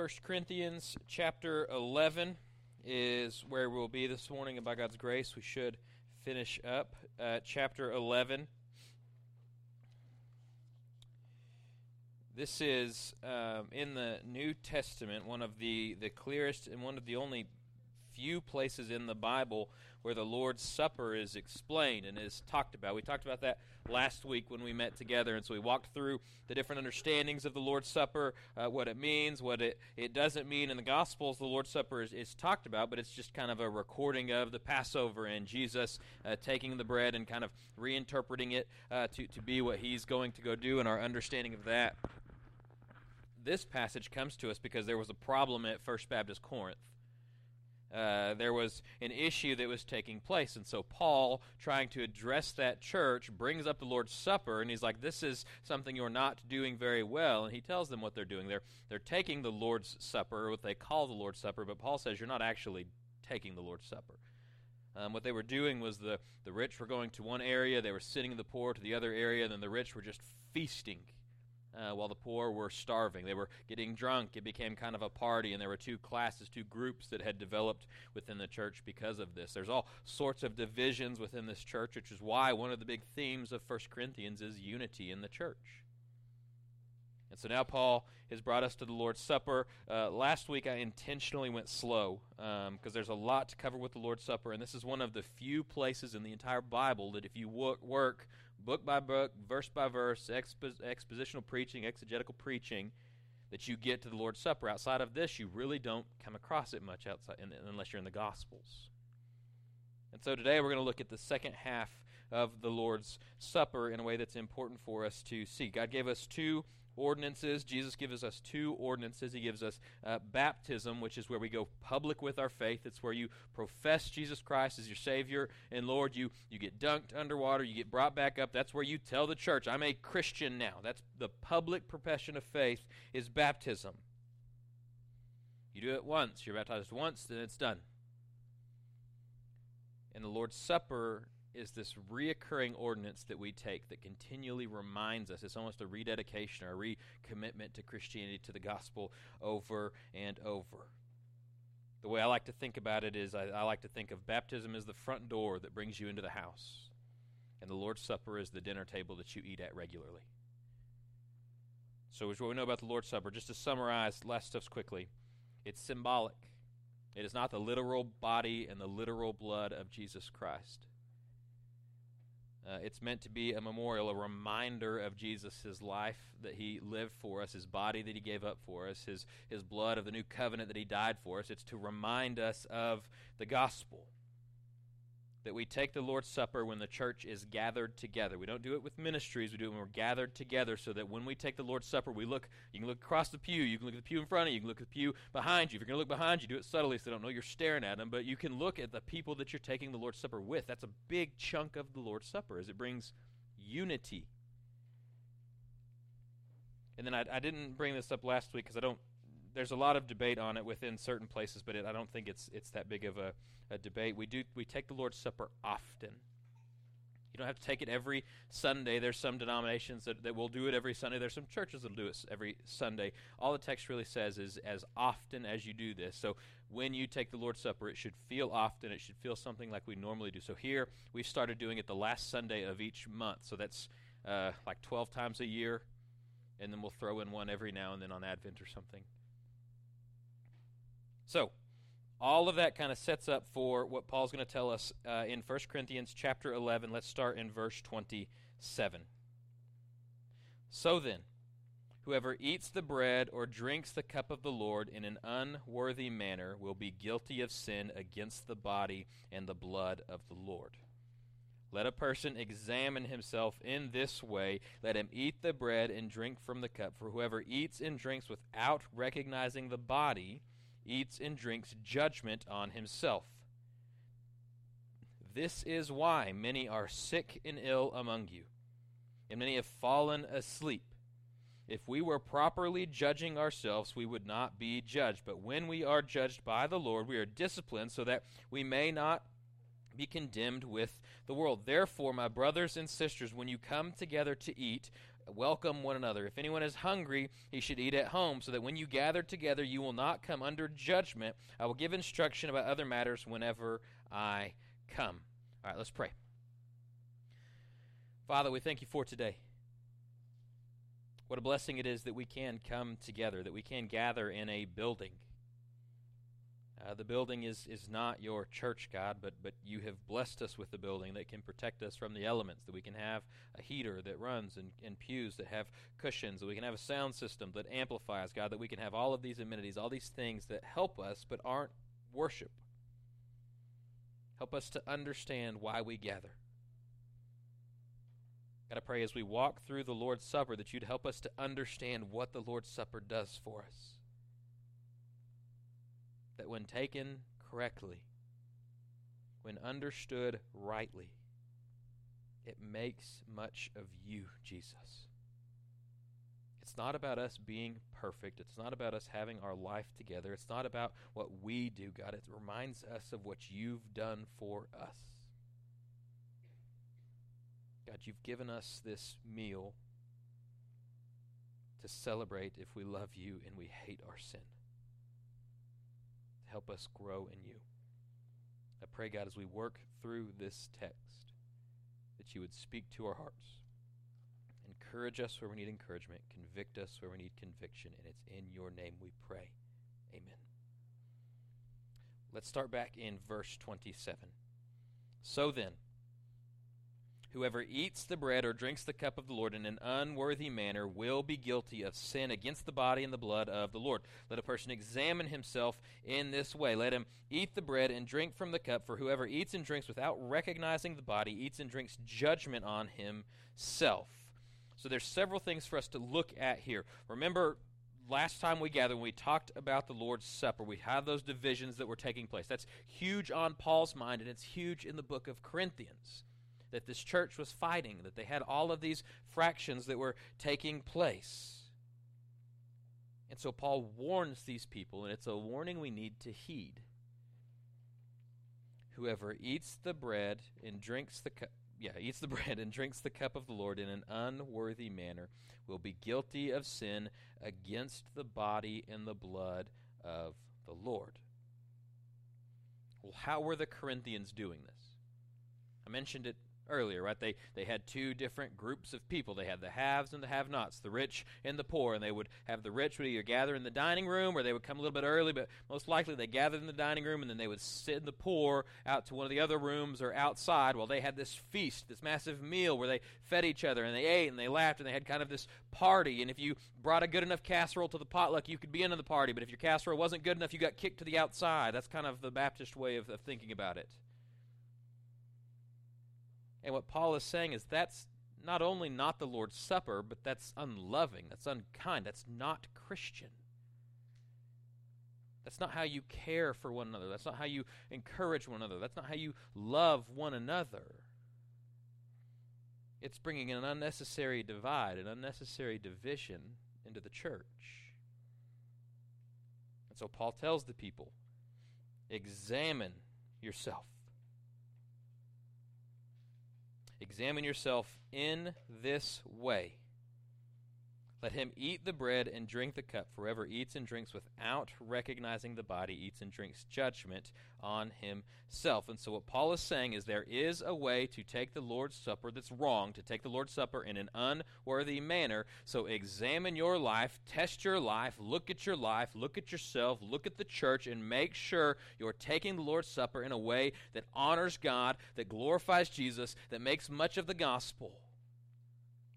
1 Corinthians chapter 11 is where we'll be this morning, and by God's grace, we should finish up uh, chapter 11. This is um, in the New Testament one of the, the clearest and one of the only few places in the Bible where the Lord's Supper is explained and is talked about. We talked about that last week when we met together, and so we walked through the different understandings of the Lord's Supper, uh, what it means, what it, it doesn't mean. In the Gospels, the Lord's Supper is, is talked about, but it's just kind of a recording of the Passover and Jesus uh, taking the bread and kind of reinterpreting it uh, to, to be what he's going to go do, and our understanding of that. This passage comes to us because there was a problem at First Baptist Corinth. Uh, there was an issue that was taking place. And so Paul, trying to address that church, brings up the Lord's Supper, and he's like, This is something you're not doing very well. And he tells them what they're doing. They're, they're taking the Lord's Supper, what they call the Lord's Supper, but Paul says, You're not actually taking the Lord's Supper. Um, what they were doing was the, the rich were going to one area, they were sitting the poor to the other area, and then the rich were just feasting uh, while the poor were starving. They were getting drunk. It became kind of a party, and there were two classes, two groups that had developed within the church because of this. There's all sorts of divisions within this church, which is why one of the big themes of 1 Corinthians is unity in the church. And so now Paul has brought us to the Lord's Supper. Uh, last week I intentionally went slow because um, there's a lot to cover with the Lord's Supper, and this is one of the few places in the entire Bible that if you work, work book by book, verse by verse, expo- expositional preaching, exegetical preaching, that you get to the Lord's Supper. Outside of this, you really don't come across it much outside in, unless you're in the Gospels. And so today we're going to look at the second half of the Lord's Supper in a way that's important for us to see. God gave us two ordinances. Jesus gives us two ordinances. He gives us uh, baptism, which is where we go public with our faith. It's where you profess Jesus Christ as your Savior and Lord. You, you get dunked underwater, you get brought back up. That's where you tell the church, I'm a Christian now. That's the public profession of faith is baptism. You do it once, you're baptized once, then it's done. And the Lord's Supper is this reoccurring ordinance that we take that continually reminds us. It's almost a rededication or a recommitment to Christianity, to the gospel, over and over. The way I like to think about it is I, I, like to think of baptism as the front door that brings you into the house, and the Lord's Supper is the dinner table that you eat at regularly. So, what we know about the Lord's Supper, just to summarize last stuffs quickly, it's symbolic. It is not the literal body and the literal blood of Jesus Christ. Uh, it's meant to be a memorial, a reminder of Jesus, his life that he lived for us, his body that he gave up for us, his, his blood of the new covenant that he died for us. It's to remind us of the gospel that we take the Lord's Supper when the church is gathered together. We don't do it with ministries, we do it when we're gathered together so that when we take the Lord's Supper, we look, you can look across the pew, you can look at the pew in front of you, you can look at the pew behind you. If you're going to look behind you, do it subtly so they don't know you're staring at them, but you can look at the people that you're taking the Lord's Supper with. That's a big chunk of the Lord's Supper as it brings unity. And then I, I didn't bring this up last week because I don't there's a lot of debate on it within certain places, but it, I don't think it's it's that big of a, a debate. We do we take the Lord's Supper often. You don't have to take it every Sunday. There's some denominations that, that will do it every Sunday. There's some churches that will do it every Sunday. All the text really says is as often as you do this. So when you take the Lord's Supper, it should feel often. It should feel something like we normally do. So here we've started doing it the last Sunday of each month. So that's uh, like 12 times a year, and then we'll throw in one every now and then on Advent or something. So, all of that kind of sets up for what Paul's going to tell us uh, in 1 Corinthians chapter 11. Let's start in verse 27. So then, whoever eats the bread or drinks the cup of the Lord in an unworthy manner will be guilty of sin against the body and the blood of the Lord. Let a person examine himself in this way. Let him eat the bread and drink from the cup. For whoever eats and drinks without recognizing the body, eats and drinks judgment on himself. This is why many are sick and ill among you, and many have fallen asleep. If we were properly judging ourselves, we would not be judged. But when we are judged by the Lord, we are disciplined so that we may not be condemned with the world. Therefore, my brothers and sisters, when you come together to eat, welcome one another. If anyone is hungry, he should eat at home, so that when you gather together, you will not come under judgment. I will give instruction about other matters whenever I come. All right, let's pray. Father, we thank you for today. What a blessing it is that we can come together, that we can gather in a building. Uh, the building is, is not your church, God, but, but you have blessed us with the building that can protect us from the elements, that we can have a heater that runs and, and pews that have cushions, that we can have a sound system that amplifies, God, that we can have all of these amenities, all these things that help us but aren't worship. Help us to understand why we gather. God, I pray as we walk through the Lord's Supper that you'd help us to understand what the Lord's Supper does for us that when taken correctly, when understood rightly, it makes much of you, Jesus. It's not about us being perfect. It's not about us having our life together. It's not about what we do, God. It reminds us of what you've done for us. God, you've given us this meal to celebrate if we love you and we hate our sin help us grow in you. I pray, God, as we work through this text, that you would speak to our hearts. Encourage us where we need encouragement, convict us where we need conviction, and it's in your name we pray. Amen. Let's start back in verse 27. So then, Whoever eats the bread or drinks the cup of the Lord in an unworthy manner will be guilty of sin against the body and the blood of the Lord. Let a person examine himself in this way. Let him eat the bread and drink from the cup, for whoever eats and drinks without recognizing the body eats and drinks judgment on himself. So there's several things for us to look at here. Remember last time we gathered we talked about the Lord's Supper, we have those divisions that were taking place. That's huge on Paul's mind and it's huge in the book of Corinthians that this church was fighting, that they had all of these fractions that were taking place. And so Paul warns these people, and it's a warning we need to heed. Whoever eats the bread and drinks the cup, yeah, eats the bread and drinks the cup of the Lord in an unworthy manner will be guilty of sin against the body and the blood of the Lord. Well, how were the Corinthians doing this? I mentioned it earlier, right? They they had two different groups of people. They had the haves and the have-nots, the rich and the poor, and they would have the rich would either gather in the dining room or they would come a little bit early, but most likely they gathered in the dining room and then they would send the poor out to one of the other rooms or outside while they had this feast, this massive meal where they fed each other and they ate and they laughed and they had kind of this party. And if you brought a good enough casserole to the potluck, you could be into the party, but if your casserole wasn't good enough, you got kicked to the outside. That's kind of the Baptist way of, of thinking about it. And what Paul is saying is that's not only not the Lord's Supper, but that's unloving, that's unkind, that's not Christian. That's not how you care for one another. That's not how you encourage one another. That's not how you love one another. It's bringing an unnecessary divide, an unnecessary division into the church. And so Paul tells the people examine yourself. Examine yourself in this way. Let him eat the bread and drink the cup. For whoever eats and drinks without recognizing the body eats and drinks judgment on himself. And so, what Paul is saying is there is a way to take the Lord's Supper that's wrong, to take the Lord's Supper in an unworthy manner. So, examine your life, test your life, look at your life, look at yourself, look at the church, and make sure you're taking the Lord's Supper in a way that honors God, that glorifies Jesus, that makes much of the gospel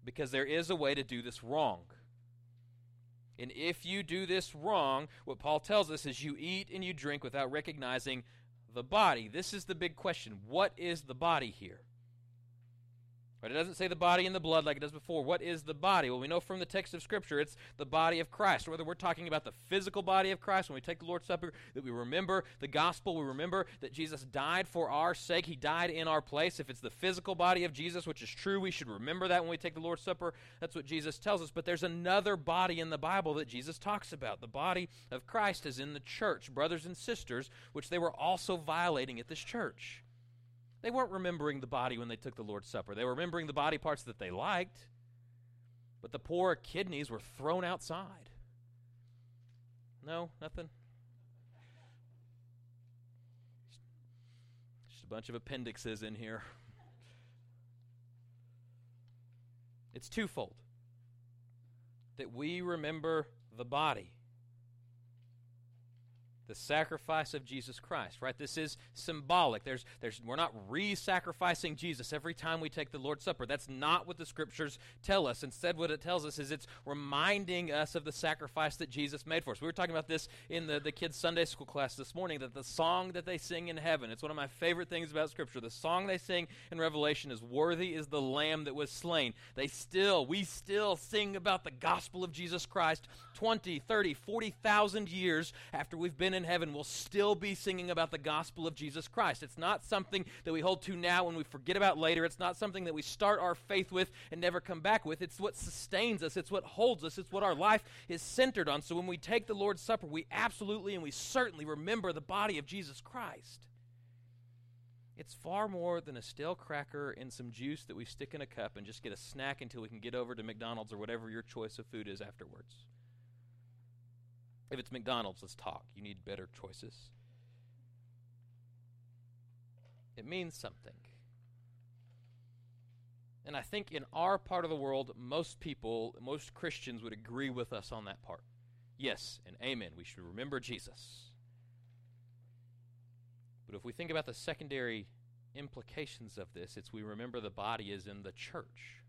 because there is a way to do this wrong. And if you do this wrong, what Paul tells us is you eat and you drink without recognizing the body. This is the big question. What is the body here? But it doesn't say the body and the blood like it does before. What is the body? Well, we know from the text of Scripture it's the body of Christ. Whether we're talking about the physical body of Christ when we take the Lord's Supper, that we remember the gospel, we remember that Jesus died for our sake. He died in our place. If it's the physical body of Jesus, which is true, we should remember that when we take the Lord's Supper. That's what Jesus tells us. But there's another body in the Bible that Jesus talks about. The body of Christ is in the church, brothers and sisters, which they were also violating at this church. They weren't remembering the body when they took the Lord's Supper. They were remembering the body parts that they liked, but the poor kidneys were thrown outside. No, nothing? Just a bunch of appendixes in here. It's twofold that we remember the body the sacrifice of Jesus Christ, right? This is symbolic. There's, there's, we're not re sacrificing Jesus every time we take the Lord's Supper. That's not what the scriptures tell us. Instead, what it tells us is it's reminding us of the sacrifice that Jesus made for us. We were talking about this in the, the kids' Sunday school class this morning that the song that they sing in heaven, it's one of my favorite things about Scripture. The song they sing in Revelation is Worthy is the Lamb that was slain. They still, we still sing about the gospel of Jesus Christ 20, 30, 40,000 years after we've been in heaven, we'll still be singing about the gospel of Jesus Christ. It's not something that we hold to now and we forget about later. It's not something that we start our faith with and never come back with. It's what sustains us, it's what holds us, it's what our life is centered on. So when we take the Lord's Supper, we absolutely and we certainly remember the body of Jesus Christ. It's far more than a stale cracker and some juice that we stick in a cup and just get a snack until we can get over to McDonald's or whatever your choice of food is afterwards. If it's McDonald's, let's talk. You need better choices. It means something. And I think in our part of the world, most people, most Christians would agree with us on that part. Yes, and amen. We should remember Jesus. But if we think about the secondary implications of this, it's we remember the body is in the church.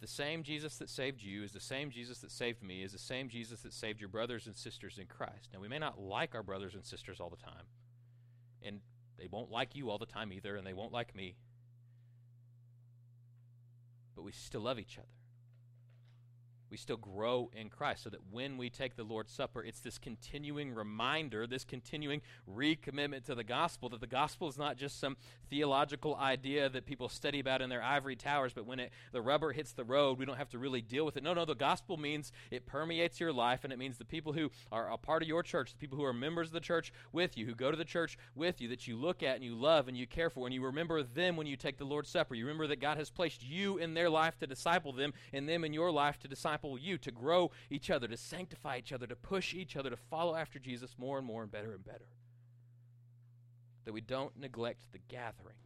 The same Jesus that saved you is the same Jesus that saved me, is the same Jesus that saved your brothers and sisters in Christ. Now, we may not like our brothers and sisters all the time, and they won't like you all the time either, and they won't like me, but we still love each other we still grow in Christ. So that when we take the Lord's Supper, it's this continuing reminder, this continuing recommitment to the gospel that the gospel is not just some theological idea that people study about in their ivory towers, but when it, the rubber hits the road, we don't have to really deal with it. No, no, the gospel means it permeates your life, and it means the people who are a part of your church, the people who are members of the church with you, who go to the church with you, that you look at and you love and you care for, and you remember them when you take the Lord's Supper. You remember that God has placed you in their life to disciple them, and them in your life to disciple disciple you, to grow each other, to sanctify each other, to push each other to follow after Jesus more and more and better and better. That we don't neglect the gathering.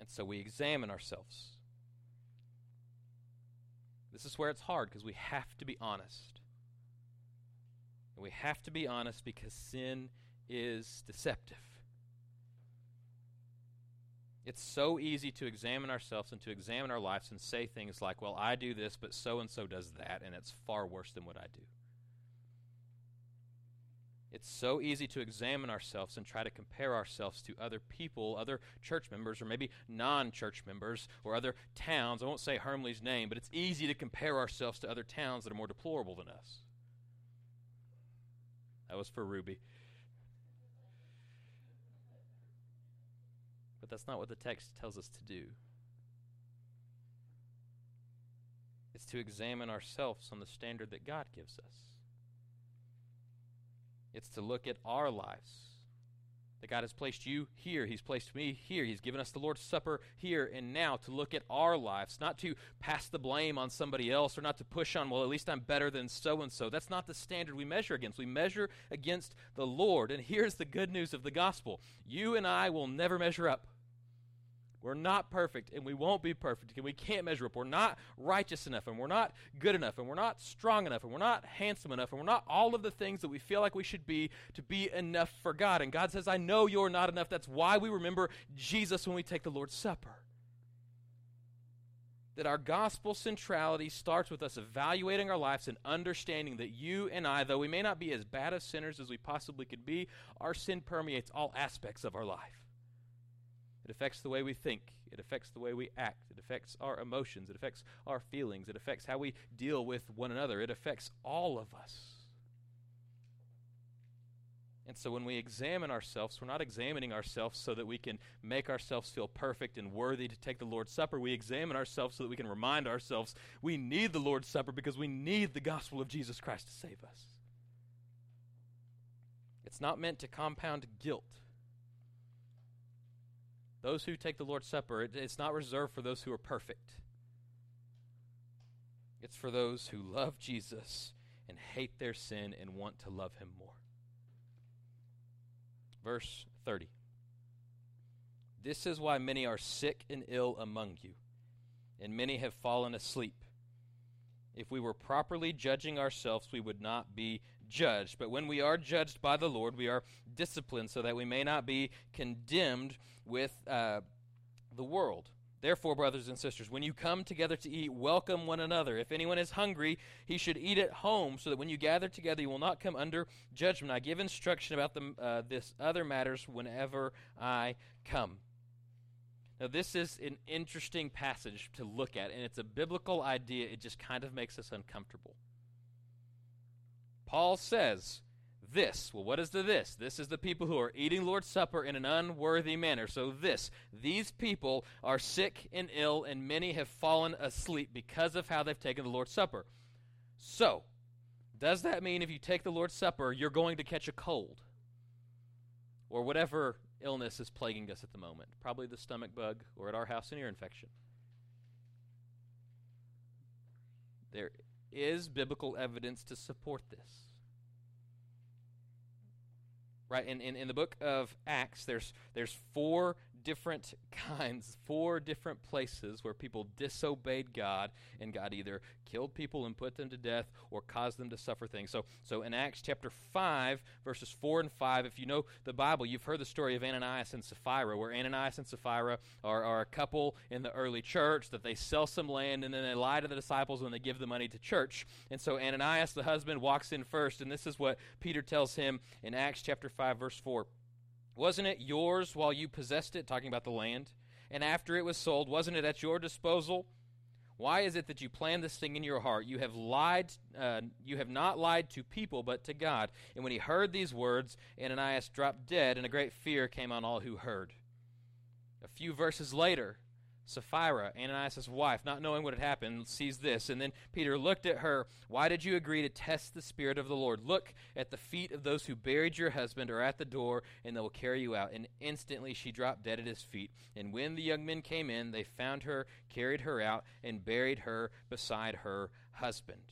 And so we examine ourselves. This is where it's hard because we have to be honest. And we have to be honest because sin is deceptive. It's so easy to examine ourselves and to examine our lives and say things like, well, I do this, but so and so does that, and it's far worse than what I do. It's so easy to examine ourselves and try to compare ourselves to other people, other church members, or maybe non church members, or other towns. I won't say Hermley's name, but it's easy to compare ourselves to other towns that are more deplorable than us. That was for Ruby. That's not what the text tells us to do. It's to examine ourselves on the standard that God gives us. It's to look at our lives. That God has placed you here. He's placed me here. He's given us the Lord's Supper here and now to look at our lives, not to pass the blame on somebody else or not to push on, well, at least I'm better than so and so. That's not the standard we measure against. We measure against the Lord. And here's the good news of the gospel you and I will never measure up. We're not perfect, and we won't be perfect, and we can't measure up. We're not righteous enough, and we're not good enough, and we're not strong enough, and we're not handsome enough, and we're not all of the things that we feel like we should be to be enough for God. And God says, I know you're not enough. That's why we remember Jesus when we take the Lord's Supper. That our gospel centrality starts with us evaluating our lives and understanding that you and I, though we may not be as bad of sinners as we possibly could be, our sin permeates all aspects of our life. It affects the way we think. It affects the way we act. It affects our emotions. It affects our feelings. It affects how we deal with one another. It affects all of us. And so when we examine ourselves, we're not examining ourselves so that we can make ourselves feel perfect and worthy to take the Lord's Supper. We examine ourselves so that we can remind ourselves we need the Lord's Supper because we need the gospel of Jesus Christ to save us. It's not meant to compound guilt. Those who take the Lord's Supper, it, it's not reserved for those who are perfect. It's for those who love Jesus and hate their sin and want to love him more. Verse 30. This is why many are sick and ill among you, and many have fallen asleep. If we were properly judging ourselves, we would not be judged. But when we are judged by the Lord, we are disciplined so that we may not be condemned with uh, the world. Therefore, brothers and sisters, when you come together to eat, welcome one another. If anyone is hungry, he should eat at home, so that when you gather together, you will not come under judgment. I give instruction about the, uh, this other matters whenever I come. Now, this is an interesting passage to look at, and it's a biblical idea. It just kind of makes us uncomfortable. Paul says, this. Well, what is the this? This is the people who are eating Lord's Supper in an unworthy manner. So, this. These people are sick and ill, and many have fallen asleep because of how they've taken the Lord's Supper. So, does that mean if you take the Lord's Supper, you're going to catch a cold? Or whatever illness is plaguing us at the moment. Probably the stomach bug, or at our house, an ear infection. There is biblical evidence to support this. Right, in, in, in the book of Acts, there's there's four different kinds, four different places where people disobeyed God, and God either killed people and put them to death or caused them to suffer things. So, so in Acts chapter 5, verses 4 and 5, if you know the Bible, you've heard the story of Ananias and Sapphira, where Ananias and Sapphira are, are a couple in the early church that they sell some land and then they lie to the disciples when they give the money to church. And so Ananias, the husband, walks in first, and this is what Peter tells him in Acts chapter 5, verse 4. Wasn't it yours while you possessed it? Talking about the land. And after it was sold, wasn't it at your disposal? Why is it that you plan this thing in your heart? You have lied. Uh, you have not lied to people, but to God. And when he heard these words, Ananias dropped dead, and a great fear came on all who heard. A few verses later, Sapphira, Ananias' wife, not knowing what had happened, sees this. And then Peter looked at her. Why did you agree to test the Spirit of the Lord? Look at the feet of those who buried your husband are at the door, and they will carry you out. And instantly she dropped dead at his feet. And when the young men came in, they found her, carried her out, and buried her beside her husband.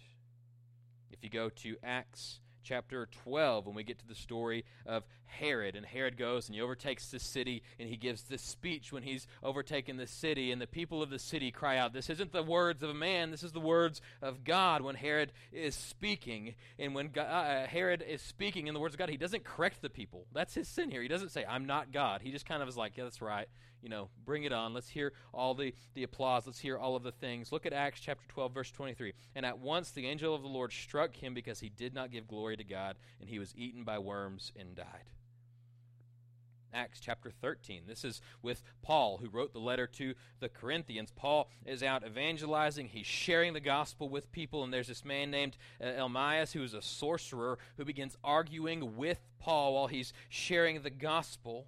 If you go to Acts chapter 12 when we get to the story of Herod. And Herod goes and he overtakes the city and he gives this speech when he's overtaken the city. And the people of the city cry out, This isn't the words of a man, this is the words of God when Herod is speaking. And when God, uh, Herod is speaking in the words of God, he doesn't correct the people. That's his sin here. He doesn't say, I'm not God. He just kind of is like, Yeah, that's right you know, bring it on. Let's hear all the, the applause. Let's hear all of the things. Look at Acts chapter 12, verse 23. And at once the angel of the Lord struck him because he did not give glory to God, and he was eaten by worms and died. Acts chapter 13. This is with Paul, who wrote the letter to the Corinthians. Paul is out evangelizing. He's sharing the gospel with people, and there's this man named uh, Elymas who is a sorcerer who begins arguing with Paul while he's sharing the gospel.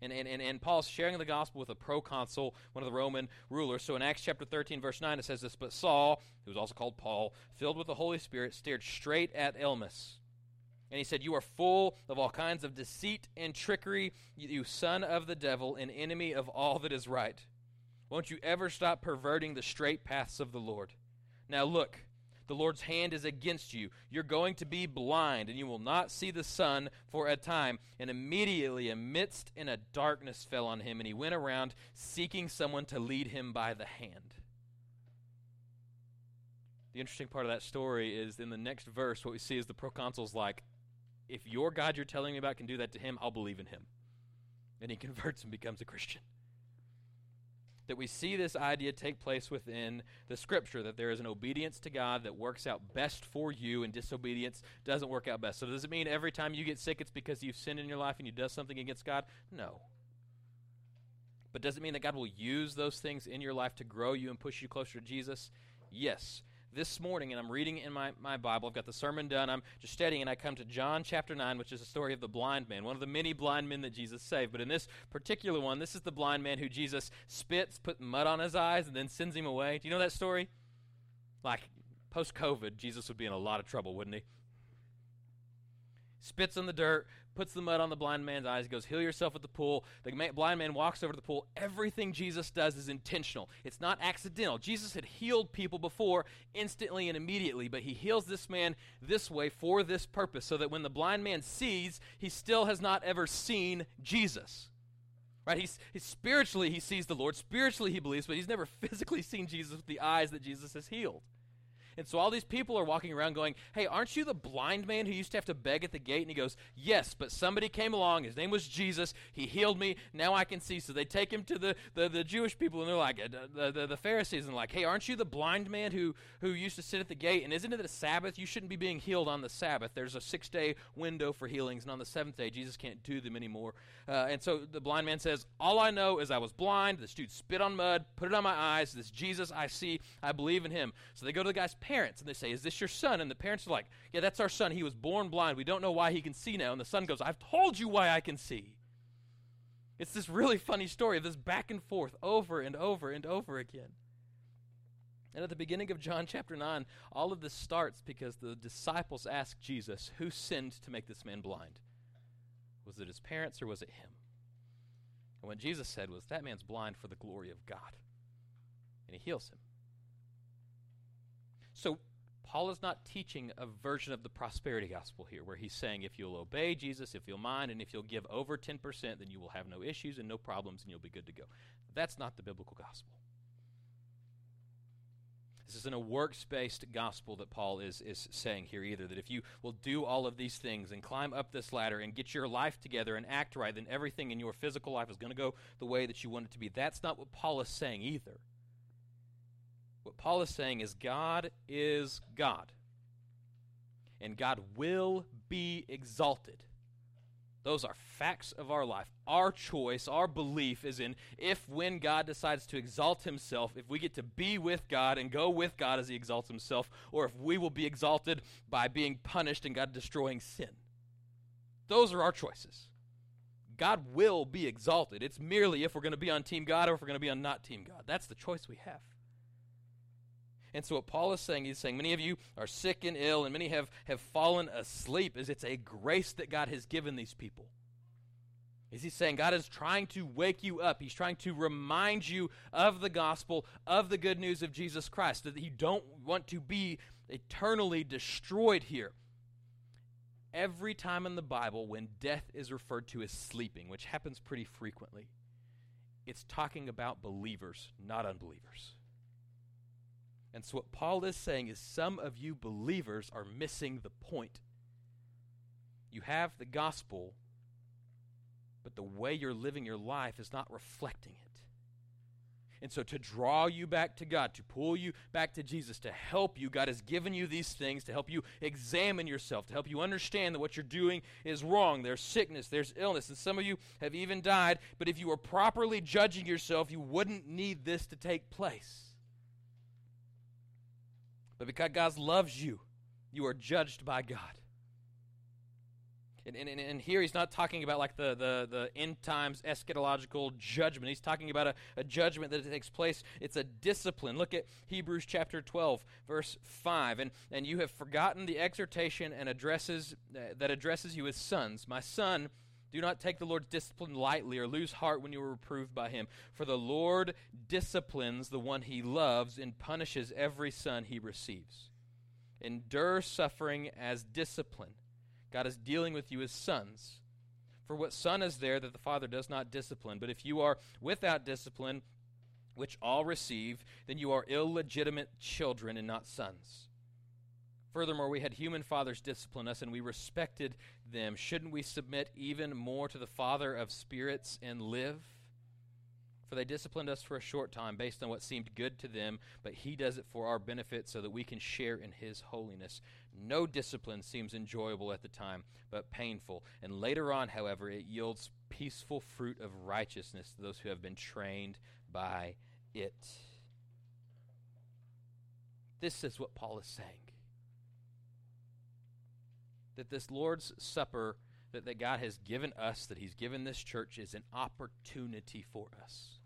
And, and, and, and Paul's sharing the gospel with a proconsul, one of the Roman rulers. So in Acts chapter 13, verse 9, it says this But Saul, who was also called Paul, filled with the Holy Spirit, stared straight at Elymas. And he said, You are full of all kinds of deceit and trickery, you son of the devil, and enemy of all that is right. Won't you ever stop perverting the straight paths of the Lord? Now look, the Lord's hand is against you. You're going to be blind, and you will not see the sun for a time. And immediately a mist and a darkness fell on him, and he went around seeking someone to lead him by the hand. The interesting part of that story is in the next verse, what we see is the proconsul's like, if your God you're telling me about can do that to him, I'll believe in him. And he converts and becomes a Christian that we see this idea take place within the scripture that there is an obedience to God that works out best for you and disobedience doesn't work out best. So does it mean every time you get sick it's because you've sinned in your life and you do something against God? No. But does it mean that God will use those things in your life to grow you and push you closer to Jesus? Yes this morning and I'm reading in my, my Bible. I've got the sermon done. I'm just studying, and I come to John chapter 9, which is the story of the blind man, one of the many blind men that Jesus saved. But in this particular one, this is the blind man who Jesus spits, put mud on his eyes, and then sends him away. Do you know that story? Like post COVID, Jesus would be in a lot of trouble, wouldn't he? Spits in the dirt, puts the mud on the blind man's eyes, goes, Heal yourself at the pool. The blind man walks over to the pool. Everything Jesus does is intentional, it's not accidental. Jesus had healed people before instantly and immediately, but he heals this man this way for this purpose, so that when the blind man sees, he still has not ever seen Jesus. Right? He's, he's spiritually he sees the Lord, spiritually he believes, but he's never physically seen Jesus with the eyes that Jesus has healed. And so all these people are walking around going, Hey, aren't you the blind man who used to have to beg at the gate? And he goes, Yes, but somebody came along. His name was Jesus. He healed me. Now I can see. So they take him to the, the, the Jewish people, and they're like, uh, the, the, the Pharisees, and like, Hey, aren't you the blind man who, who used to sit at the gate? And isn't it a Sabbath? You shouldn't be being healed on the Sabbath. There's a six day window for healings, and on the seventh day, Jesus can't do them anymore. Uh, and so the blind man says, All I know is I was blind. This dude spit on mud, put it on my eyes. This Jesus I see, I believe in him. So they go to the guy's parents, and they say, Is is this your son? And the parents are like, Yeah, that's our son. He was born blind. We don't know why he can see now. And the son goes, I've told you why I can see. It's this really funny story of this back and forth over and over and over again. And at the beginning of John chapter 9, all of this starts because the disciples ask Jesus, Who sinned to make this man blind? Was it his parents or was it him? And what Jesus said was, That man's blind for the glory of God. And he heals him. So Paul is not teaching a version of the prosperity gospel here, where he's saying if you'll obey Jesus, if you'll mind, and if you'll give over 10%, then you will have no issues and no problems and you'll be good to go. That's not the biblical gospel. This isn't a works based gospel that Paul is, is saying here either. That if you will do all of these things and climb up this ladder and get your life together and act right, then everything in your physical life is going to go the way that you want it to be. That's not what Paul is saying either. What Paul is saying is God is God. And God will be exalted. Those are facts of our life. Our choice, our belief is in if when God decides to exalt himself, if we get to be with God and go with God as he exalts himself, or if we will be exalted by being punished and God destroying sin. Those are our choices. God will be exalted. It's merely if we're going to be on Team God or if we're going to be on not Team God. That's the choice we have. And so what Paul is saying, he's saying many of you are sick and ill, and many have, have fallen asleep, is it's a grace that God has given these people. Is he saying God is trying to wake you up? He's trying to remind you of the gospel, of the good news of Jesus Christ, that you don't want to be eternally destroyed here. Every time in the Bible when death is referred to as sleeping, which happens pretty frequently, it's talking about believers, not unbelievers. And so, what Paul is saying is some of you believers are missing the point. You have the gospel, but the way you're living your life is not reflecting it. And so, to draw you back to God, to pull you back to Jesus, to help you, God has given you these things to help you examine yourself, to help you understand that what you're doing is wrong. There's sickness, there's illness, and some of you have even died. But if you were properly judging yourself, you wouldn't need this to take place. But because God loves you, you are judged by God. And, and, and here he's not talking about like the, the, the end times eschatological judgment. He's talking about a, a judgment that takes place. It's a discipline. Look at Hebrews chapter 12, verse 5. And, and you have forgotten the exhortation and addresses uh, that addresses you as sons. My son, do not take the Lord's discipline lightly or lose heart when you are reproved by him. For the Lord disciplines the one he loves and punishes every son he receives. Endure suffering as discipline. God is dealing with you as sons. For what son is there that the father does not discipline? But if you are without discipline, which all receive, then you are illegitimate children and not sons. Furthermore, we had human fathers discipline us, and we respected them. Shouldn't we submit even more to the Father of spirits and live? For they disciplined us for a short time based on what seemed good to them, but He does it for our benefit so that we can share in His holiness. No discipline seems enjoyable at the time, but painful. And later on, however, it yields peaceful fruit of righteousness to those who have been trained by it. This is what Paul is saying that this Lord's Supper that, that God has given us, that He's given this church, is an opportunity for us.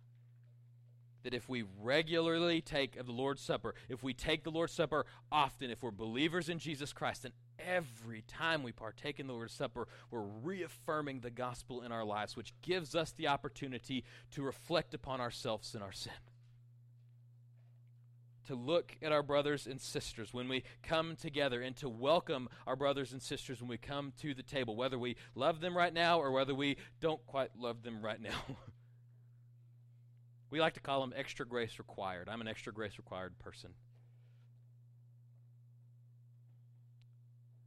That if we regularly take of the Lord's Supper, if we take the Lord's Supper often, if we're believers in Jesus Christ, then every time we partake in the Lord's Supper, we're reaffirming the gospel in our lives, which gives us the opportunity to reflect upon ourselves and our sin. To look at our brothers and sisters when we come together and to welcome our brothers and sisters when we come to the table, whether we love them right now or whether we don't quite love them right now. we like to call them extra grace required. I'm an extra grace required person.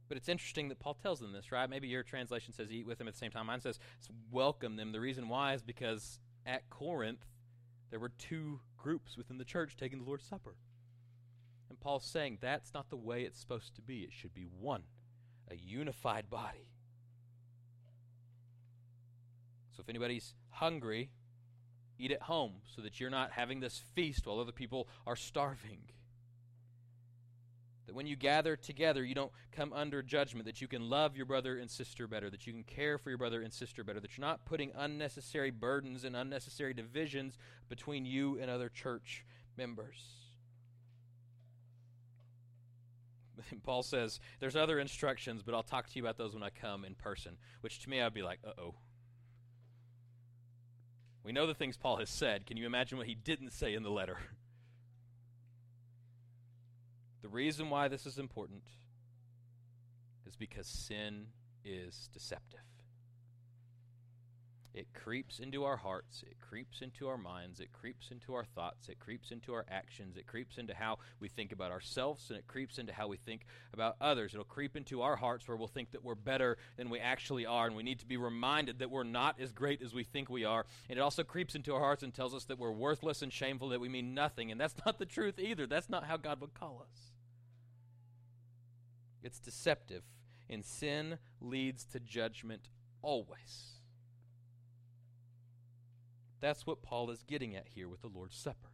But it's interesting that Paul tells them this, right? Maybe your translation says eat with them at the same time. Mine says welcome them. The reason why is because at Corinth, there were two groups within the church taking the Lord's Supper. And Paul's saying that's not the way it's supposed to be. It should be one, a unified body. So if anybody's hungry, eat at home so that you're not having this feast while other people are starving. That when you gather together, you don't come under judgment, that you can love your brother and sister better, that you can care for your brother and sister better, that you're not putting unnecessary burdens and unnecessary divisions between you and other church members. Paul says, There's other instructions, but I'll talk to you about those when I come in person, which to me I'd be like, uh oh. We know the things Paul has said. Can you imagine what he didn't say in the letter? The reason why this is important is because sin is deceptive. It creeps into our hearts, it creeps into our minds, it creeps into our thoughts, it creeps into our actions, it creeps into how we think about ourselves, and it creeps into how we think about others. It'll creep into our hearts where we'll think that we're better than we actually are, and we need to be reminded that we're not as great as we think we are. And it also creeps into our hearts and tells us that we're worthless and shameful, that we mean nothing. And that's not the truth either. That's not how God would call us. It's deceptive, and sin leads to judgment always. That's what Paul is getting at here with the Lord's Supper.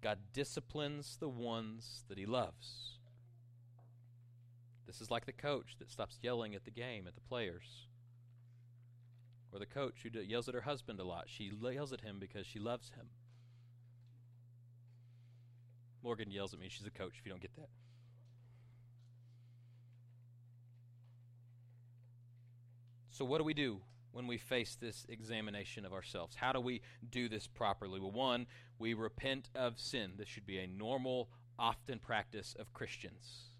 God disciplines the ones that he loves. This is like the coach that stops yelling at the game, at the players. Or the coach who yells at her husband a lot. She yells at him because she loves him. Morgan yells at me. She's a coach, if you don't get that. So, what do we do when we face this examination of ourselves? How do we do this properly? Well, one, we repent of sin. This should be a normal, often practice of Christians.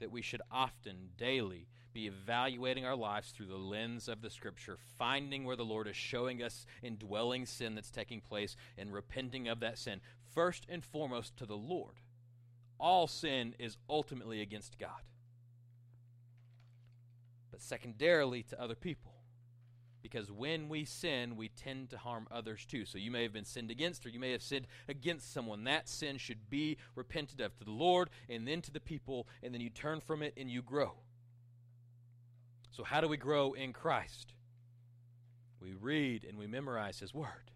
That we should often, daily, be evaluating our lives through the lens of the Scripture, finding where the Lord is showing us indwelling sin that's taking place, and repenting of that sin, first and foremost to the Lord. All sin is ultimately against God, but secondarily to other people. Because when we sin, we tend to harm others too. So you may have been sinned against, or you may have sinned against someone. That sin should be repented of to the Lord and then to the people, and then you turn from it and you grow. So, how do we grow in Christ? We read and we memorize His Word.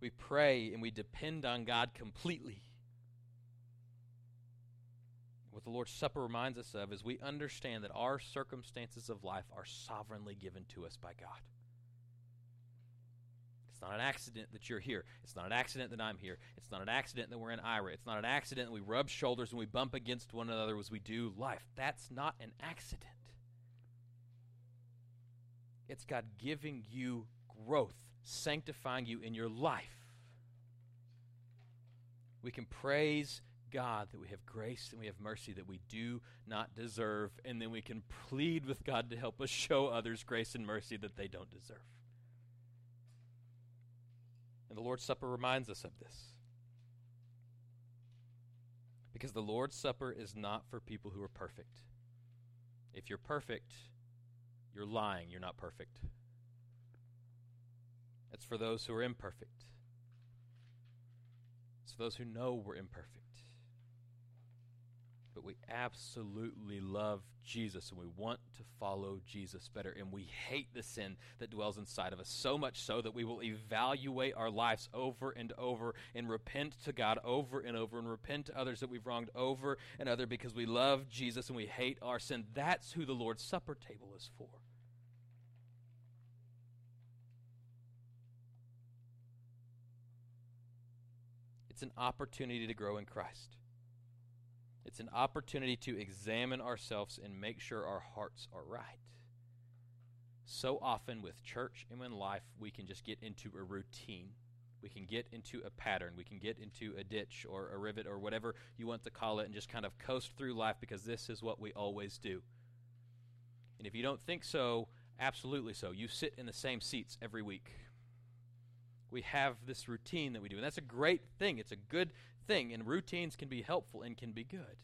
We pray and we depend on God completely. What the Lord's Supper reminds us of is we understand that our circumstances of life are sovereignly given to us by God. It's not an accident that you're here. It's not an accident that I'm here. It's not an accident that we're in Ira. It's not an accident that we rub shoulders and we bump against one another as we do life. That's not an accident. It's God giving you growth sanctifying you in your life. We can praise God that we have grace and we have mercy that we do not deserve, and then we can plead with God to help us show others grace and mercy that they don't deserve. And the Lord's Supper reminds us of this. Because the Lord's Supper is not for people who are perfect. If you're perfect, you're lying, you're not perfect. It's for those who are imperfect. It's for those who know we're imperfect. But we absolutely love Jesus and we want to follow Jesus better. And we hate the sin that dwells inside of us so much so that we will evaluate our lives over and over and repent to God over and over and repent to others that we've wronged over and other because we love Jesus and we hate our sin. That's who the Lord's Supper table is for. It's an opportunity to grow in Christ. It's an opportunity to examine ourselves and make sure our hearts are right. So often with church and in life, we can just get into a routine. We can get into a pattern. We can get into a ditch or a rivet or whatever you want to call it and just kind of coast through life because this is what we always do. And if you don't think so, absolutely so. You sit in the same seats every week. We have this routine that we do, and that's a great thing. It's a good thing, and routines can be helpful and can be good.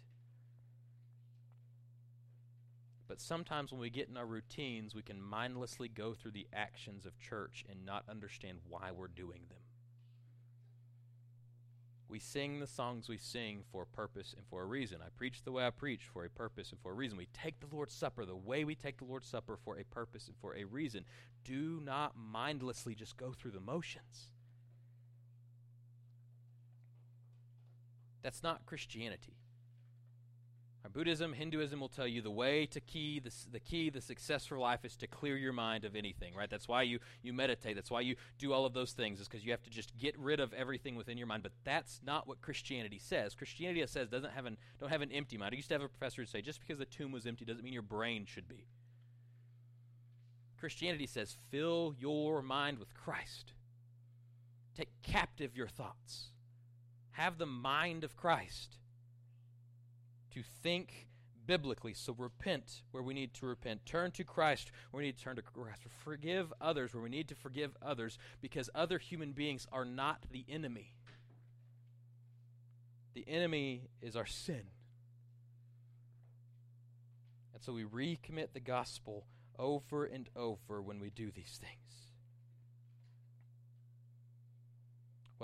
But sometimes when we get in our routines, we can mindlessly go through the actions of church and not understand why we're doing them. We sing the songs we sing for a purpose and for a reason. I preach the way I preach for a purpose and for a reason. We take the Lord's Supper the way we take the Lord's Supper for a purpose and for a reason. Do not mindlessly just go through the motions. That's not Christianity. Buddhism, Hinduism will tell you the way to key, the, the key, the success for life is to clear your mind of anything, right? That's why you, you meditate. That's why you do all of those things, is because you have to just get rid of everything within your mind. But that's not what Christianity says. Christianity says doesn't have an, don't have an empty mind. I used to have a professor who say, just because the tomb was empty doesn't mean your brain should be. Christianity says, fill your mind with Christ. Take captive your thoughts. Have the mind of Christ to think biblically. So repent where we need to repent. Turn to Christ where we need to turn to Christ. Forgive others where we need to forgive others because other human beings are not the enemy. The enemy is our sin. And so we recommit the gospel over and over when we do these things.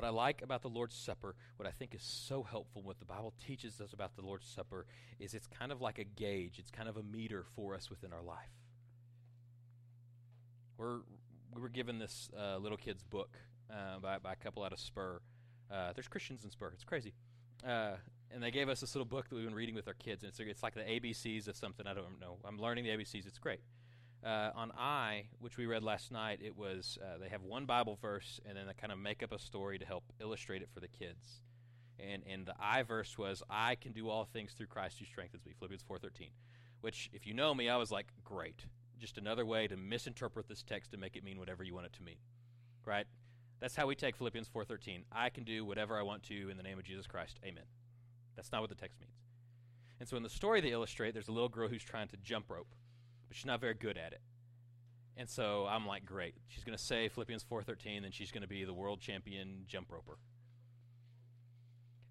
What I like about the Lord's Supper, what I think is so helpful, what the Bible teaches us about the Lord's Supper, is it's kind of like a gauge, it's kind of a meter for us within our life. We're, we were given this uh, little kid's book uh, by, by a couple out of Spur. Uh, there's Christians in Spur, it's crazy. Uh, and they gave us this little book that we've been reading with our kids, and it's, it's like the ABCs of something, I don't know. I'm learning the ABCs, it's great. Uh, on I, which we read last night, it was uh, they have one Bible verse and then they kind of make up a story to help illustrate it for the kids. And and the I verse was I can do all things through Christ who strengthens me. Philippians four thirteen. Which, if you know me, I was like, great. Just another way to misinterpret this text to make it mean whatever you want it to mean, right? That's how we take Philippians four thirteen. I can do whatever I want to in the name of Jesus Christ. Amen. That's not what the text means. And so in the story they illustrate, there's a little girl who's trying to jump rope but she's not very good at it. And so I'm like, great. She's going to say Philippians 4:13, and she's going to be the world champion jump roper.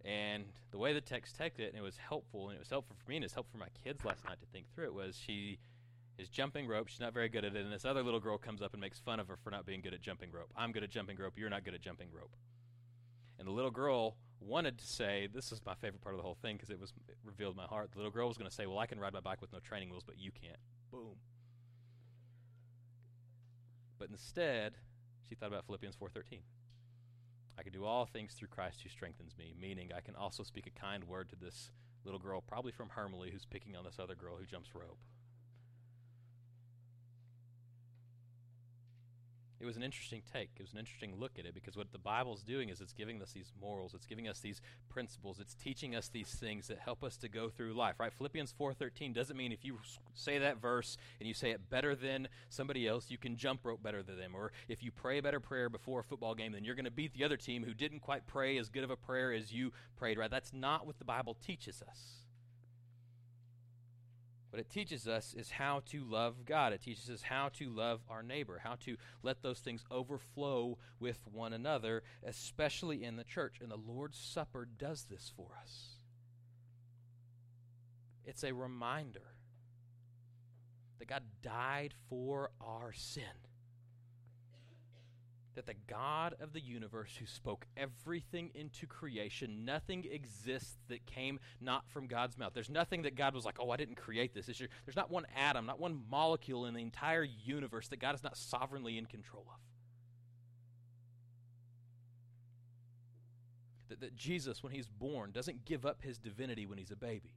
And the way the text texted it, and it was helpful, and it was helpful for me, and it's helpful for my kids last night to think through it, was she is jumping rope. She's not very good at it, and this other little girl comes up and makes fun of her for not being good at jumping rope. I'm good at jumping rope. You're not good at jumping rope. And the little girl wanted to say, this is my favorite part of the whole thing because it was it revealed my heart. The little girl was going to say, well, I can ride my bike with no training wheels, but you can't. Boom. But instead, she thought about Philippians 4:13. I can do all things through Christ who strengthens me, meaning I can also speak a kind word to this little girl, probably from Hermleigh, who's picking on this other girl who jumps rope. It was an interesting take. It was an interesting look at it because what the Bible's doing is it's giving us these morals, it's giving us these principles, it's teaching us these things that help us to go through life. Right? Philippians 4:13 doesn't mean if you say that verse and you say it better than somebody else, you can jump rope better than them, or if you pray a better prayer before a football game, then you're going to beat the other team who didn't quite pray as good of a prayer as you prayed. Right? That's not what the Bible teaches us. What it teaches us is how to love God. It teaches us how to love our neighbor, how to let those things overflow with one another, especially in the church. And the Lord's Supper does this for us. It's a reminder that God died for our sin that the God of the universe, who spoke everything into creation, nothing exists that came not from God's mouth. There's nothing that God was like, oh, I didn't create this. There's not one atom, not one molecule in the entire universe that God is not sovereignly in control of. That, that Jesus, when he's born, doesn't give up his divinity when he's a baby.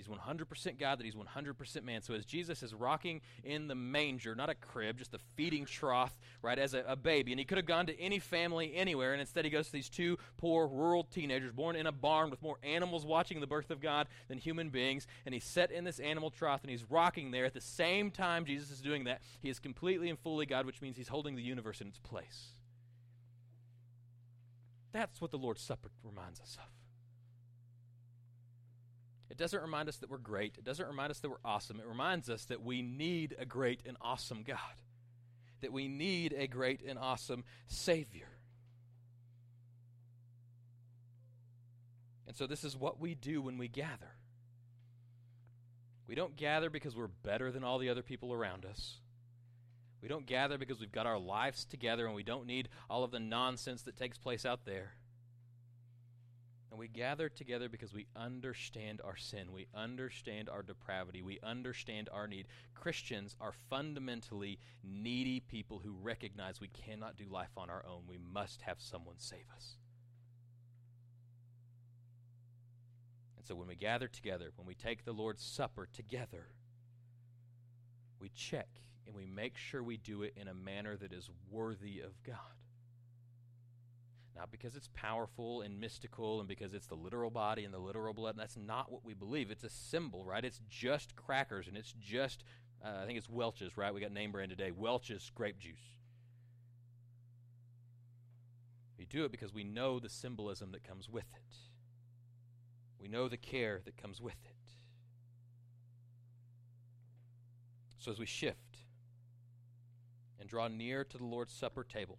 He's 100% God, that he's 100% man. So as Jesus is rocking in the manger, not a crib, just a feeding trough, right, as a, a, baby, and he could have gone to any family anywhere, and instead he goes to these two poor rural teenagers born in a barn with more animals watching the birth of God than human beings, and he's set in this animal trough, and he's rocking there. At the same time Jesus is doing that, he is completely and fully God, which means he's holding the universe in its place. That's what the Lord's Supper reminds us of. It doesn't remind us that we're great. It doesn't remind us that we're awesome. It reminds us that we need a great and awesome God, that we need a great and awesome Savior. And so, this is what we do when we gather. We don't gather because we're better than all the other people around us. We don't gather because we've got our lives together and we don't need all of the nonsense that takes place out there. And we gather together because we understand our sin. We understand our depravity. We understand our need. Christians are fundamentally needy people who recognize we cannot do life on our own. We must have someone save us. And so when we gather together, when we take the Lord's Supper together, we check and we make sure we do it in a manner that is worthy of God. Not because it's powerful and mystical and because it's the literal body and the literal blood. That's not what we believe. It's a symbol, right? It's just crackers and it's just, uh, I think it's Welch's, right? We got name brand today. Welch's grape juice. We do it because we know the symbolism that comes with it. We know the care that comes with it. So as we shift and draw near to the Lord's Supper table,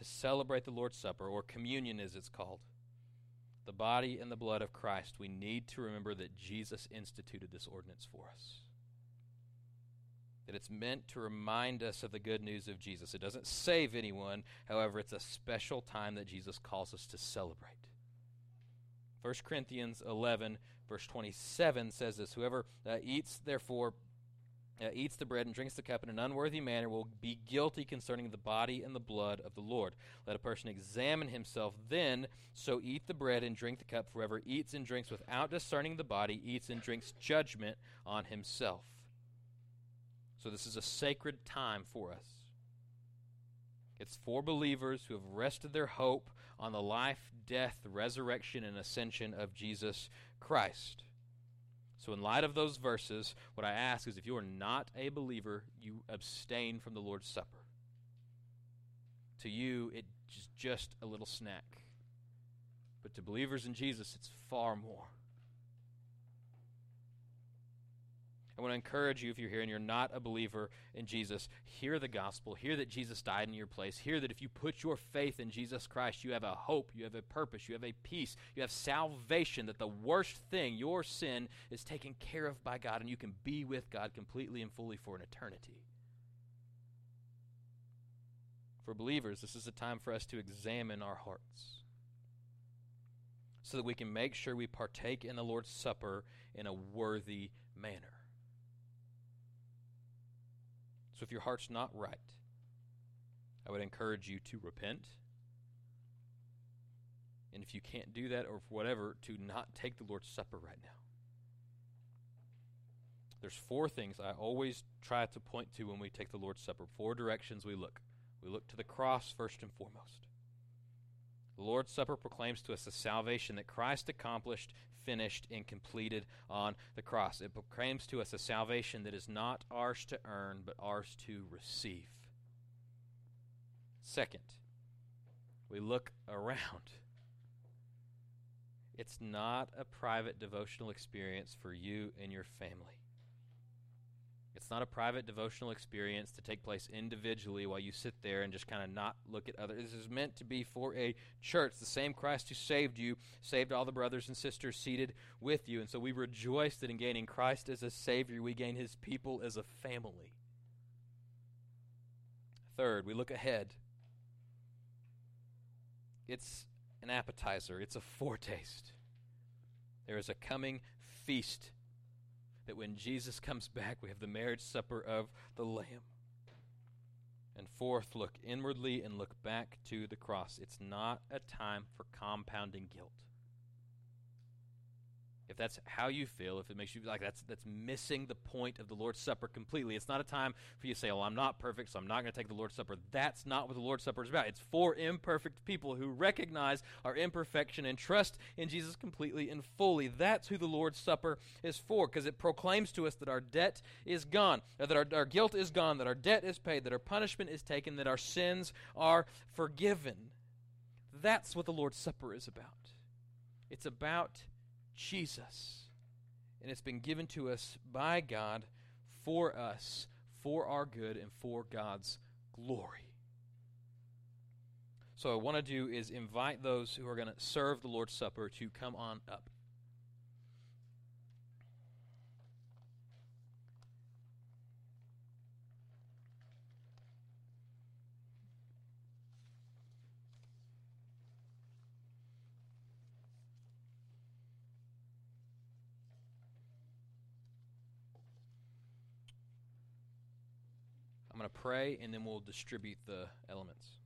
to celebrate the Lord's Supper, or communion as it's called, the body and the blood of Christ, we need to remember that Jesus instituted this ordinance for us. That it's meant to remind us of the good news of Jesus. It doesn't save anyone, however, it's a special time that Jesus calls us to celebrate. 1 Corinthians 11, verse 27 says this Whoever uh, eats, therefore, uh, eats the bread and drinks the cup in an unworthy manner will be guilty concerning the body and the blood of the Lord. Let a person examine himself then, so eat the bread and drink the cup. Whoever eats and drinks without discerning the body eats and drinks judgment on himself. So this is a sacred time for us. It's for believers who have rested their hope on the life, death, resurrection, and ascension of Jesus Christ. So, in light of those verses, what I ask is if you are not a believer, you abstain from the Lord's Supper. To you, it's just a little snack. But to believers in Jesus, it's far more. I want to encourage you if you're here and you're not a believer in Jesus, hear the gospel. Hear that Jesus died in your place. Hear that if you put your faith in Jesus Christ, you have a hope, you have a purpose, you have a peace, you have salvation. That the worst thing, your sin, is taken care of by God, and you can be with God completely and fully for an eternity. For believers, this is a time for us to examine our hearts so that we can make sure we partake in the Lord's Supper in a worthy manner. So if your heart's not right, I would encourage you to repent. And if you can't do that or whatever, to not take the Lord's Supper right now. There's four things I always try to point to when we take the Lord's Supper. Four directions we look. We look to the cross first and foremost. The Lord's Supper proclaims to us the salvation that Christ accomplished finished and completed on the cross. It proclaims to us a salvation that is not ours to earn, but ours to receive. Second, we look around. It's not a private devotional experience for you and your family. It's not a private devotional experience to take place individually while you sit there and just kind of not look at others. This is meant to be for a church. The same Christ who saved you saved all the brothers and sisters seated with you. And so we rejoice that in gaining Christ as a Savior, we gain His people as a family. Third, we look ahead. It's an appetizer, it's a foretaste. There is a coming feast that when Jesus comes back, we have the marriage supper of the Lamb. And fourth, look inwardly and look back to the cross. It's not a time for compounding guilt. If that's how you feel, if it makes you like that's that's missing the point of the Lord's Supper completely. It's not a time for you to say, "Well, I'm not perfect, so I'm not going to take the Lord's Supper." That's not what the Lord's Supper is about. It's for imperfect people who recognize our imperfection and trust in Jesus completely and fully. That's who the Lord's Supper is for, because it proclaims to us that our debt is gone, that our, our guilt is gone, that our debt is paid, that our punishment is taken, that our sins are forgiven. That's what the Lord's Supper is about. It's about Jesus. And it's been given to us by God for us, for our good, and for God's glory. So, what I want to do is invite those who are going to serve the Lord's Supper to come on up. I'm going to pray and then we'll distribute the elements.